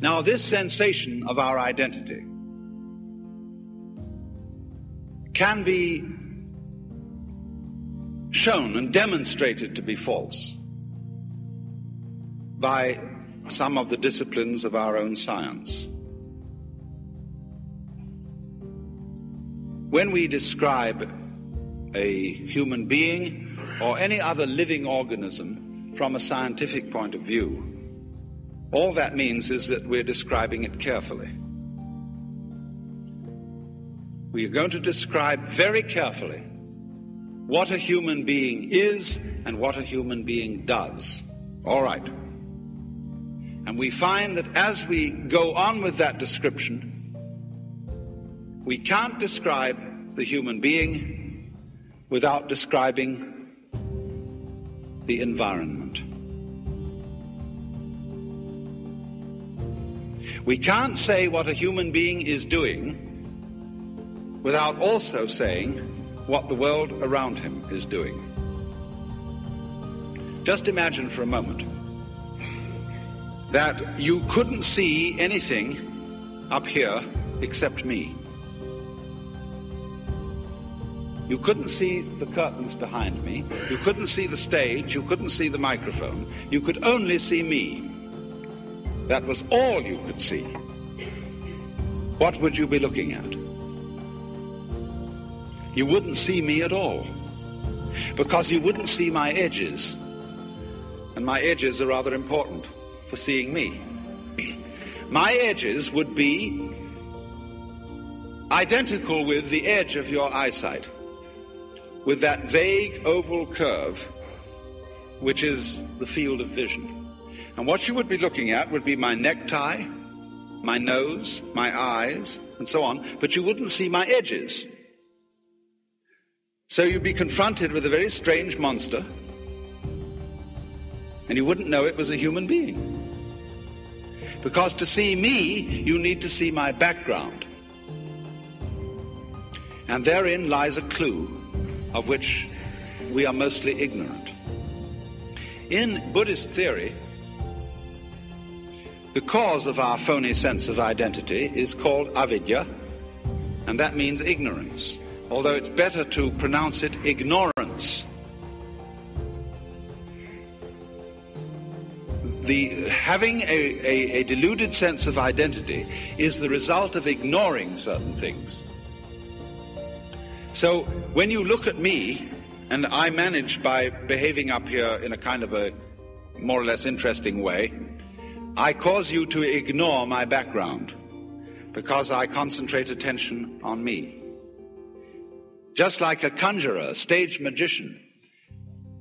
Now, this sensation of our identity can be shown and demonstrated to be false by some of the disciplines of our own science. When we describe a human being or any other living organism from a scientific point of view, all that means is that we're describing it carefully. We are going to describe very carefully what a human being is and what a human being does. All right. And we find that as we go on with that description, we can't describe the human being without describing the environment. We can't say what a human being is doing without also saying what the world around him is doing. Just imagine for a moment that you couldn't see anything up here except me. You couldn't see the curtains behind me. You couldn't see the stage. You couldn't see the microphone. You could only see me. That was all you could see. What would you be looking at? You wouldn't see me at all. Because you wouldn't see my edges. And my edges are rather important for seeing me. my edges would be identical with the edge of your eyesight, with that vague oval curve, which is the field of vision. And what you would be looking at would be my necktie, my nose, my eyes, and so on, but you wouldn't see my edges. So you'd be confronted with a very strange monster, and you wouldn't know it was a human being. Because to see me, you need to see my background. And therein lies a clue of which we are mostly ignorant. In Buddhist theory, the cause of our phony sense of identity is called avidya, and that means ignorance, although it's better to pronounce it ignorance. the having a, a, a, deluded sense of identity is the result of ignoring certain things. So when you look at me, and I manage by behaving up here in a kind of a more or less interesting way, I cause you to ignore my background because I concentrate attention on me. Just like a conjurer, a stage magician,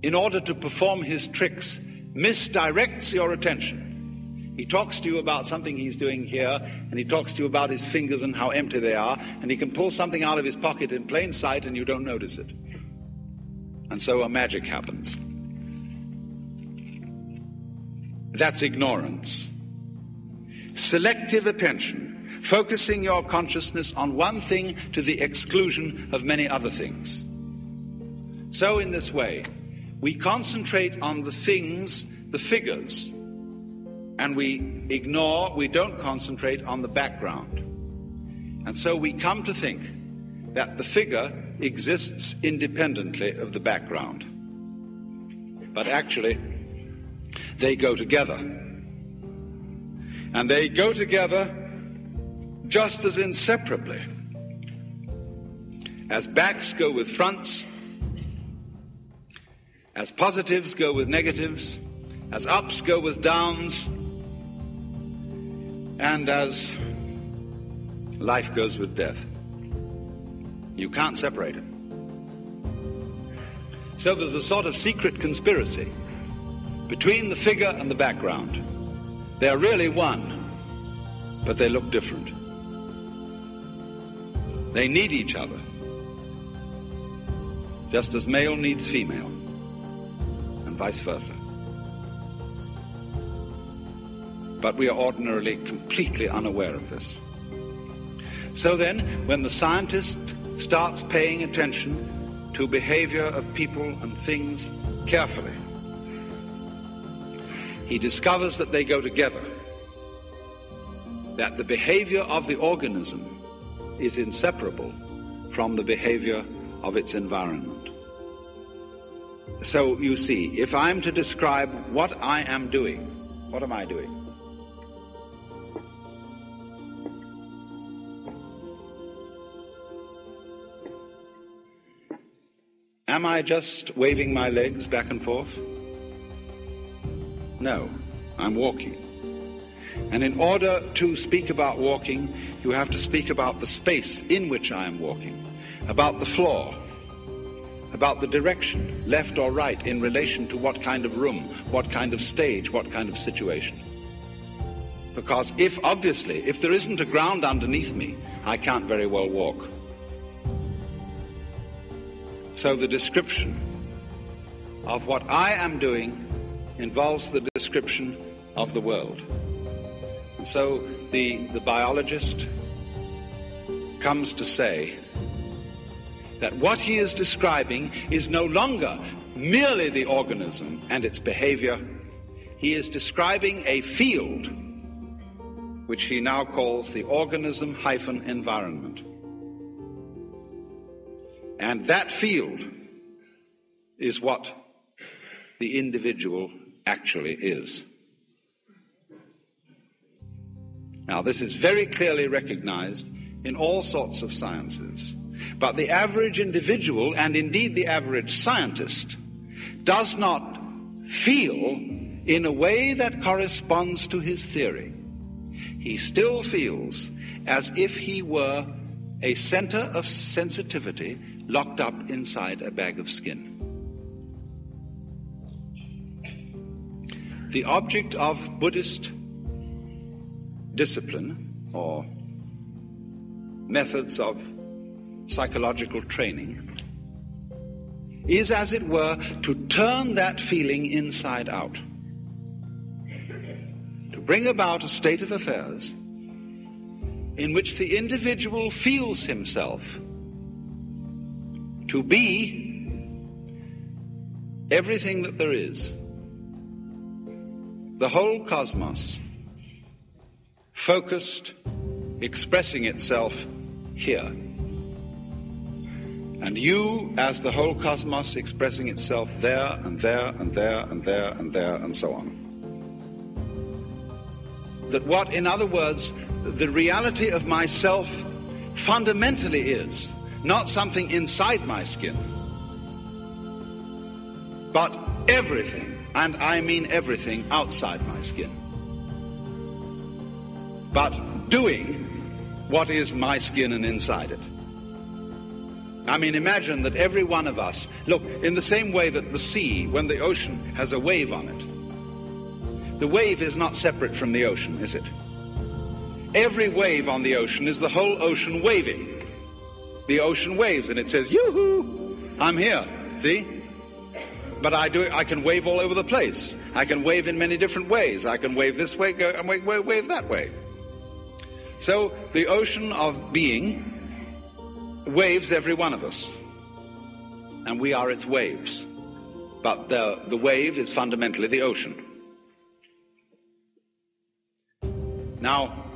in order to perform his tricks, misdirects your attention. He talks to you about something he's doing here, and he talks to you about his fingers and how empty they are, and he can pull something out of his pocket in plain sight and you don't notice it. And so a magic happens. That's ignorance. Selective attention, focusing your consciousness on one thing to the exclusion of many other things. So, in this way, we concentrate on the things, the figures, and we ignore, we don't concentrate on the background. And so we come to think that the figure exists independently of the background. But actually, they go together. And they go together just as inseparably as backs go with fronts as positives go with negatives, as ups go with downs, and as life goes with death. You can't separate them. So there's a sort of secret conspiracy between the figure and the background. They're really one, but they look different. They need each other, just as male needs female and vice versa. But we are ordinarily completely unaware of this. So then, when the scientist starts paying attention to behavior of people and things carefully, he discovers that they go together. that the behavior of the organism is inseparable from the behavior of its environment. So you see, if I'm to describe what I am doing, what am I doing? Am I just waving my legs back and forth? No, I'm walking. And in order to speak about walking, you have to speak about the space in which I am walking, about the floor, about the direction, left or right, in relation to what kind of room, what kind of stage, what kind of situation. Because if, obviously, if there isn't a ground underneath me, I can't very well walk. So the description of what I am doing involves the description of the world. And so the, the biologist comes to say that what he is describing is no longer merely the organism and its behavior. He is describing a field which he now calls the organism hyphen environment. And that field is what the individual actually is. Now, this is very clearly recognized in all sorts of sciences. But the average individual, and indeed the average scientist, does not feel in a way that corresponds to his theory. He still feels as if he were a center of sensitivity locked up inside a bag of skin. The object of Buddhist discipline or methods of psychological training is, as it were, to turn that feeling inside out. To bring about a state of affairs in which the individual feels himself to be everything that there is. The whole cosmos focused, expressing itself here. And you, as the whole cosmos expressing itself there and there and there and there and there and so on. That what, in other words, the reality of myself fundamentally is not something inside my skin, but everything, and I mean everything outside my skin. But doing what is my skin and inside it. I mean, imagine that every one of us, look, in the same way that the sea, when the ocean has a wave on it, the wave is not separate from the ocean, is it? Every wave on the ocean is the whole ocean waving the ocean waves and it says, yoo-hoo, I'm here. See? But I do, I can wave all over the place. I can wave in many different ways. I can wave this way, go, and wave, wave, wave that way. So the ocean of being waves every one of us. And we are its waves. But the, the wave is fundamentally the ocean. Now,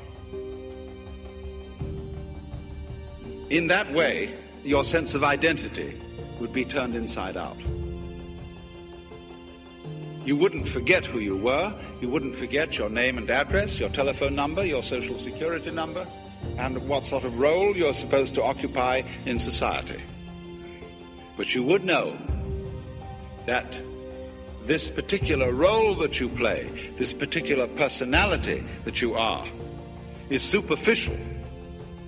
In that way, your sense of identity would be turned inside out. You wouldn't forget who you were. You wouldn't forget your name and address, your telephone number, your social security number, and what sort of role you're supposed to occupy in society. But you would know that this particular role that you play, this particular personality that you are, is superficial,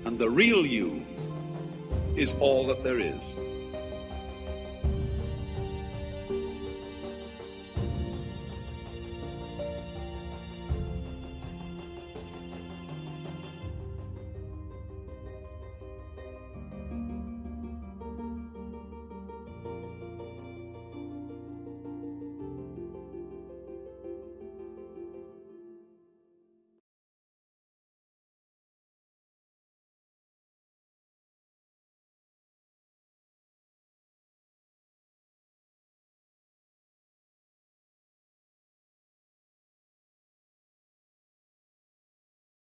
and the real you is all that there is.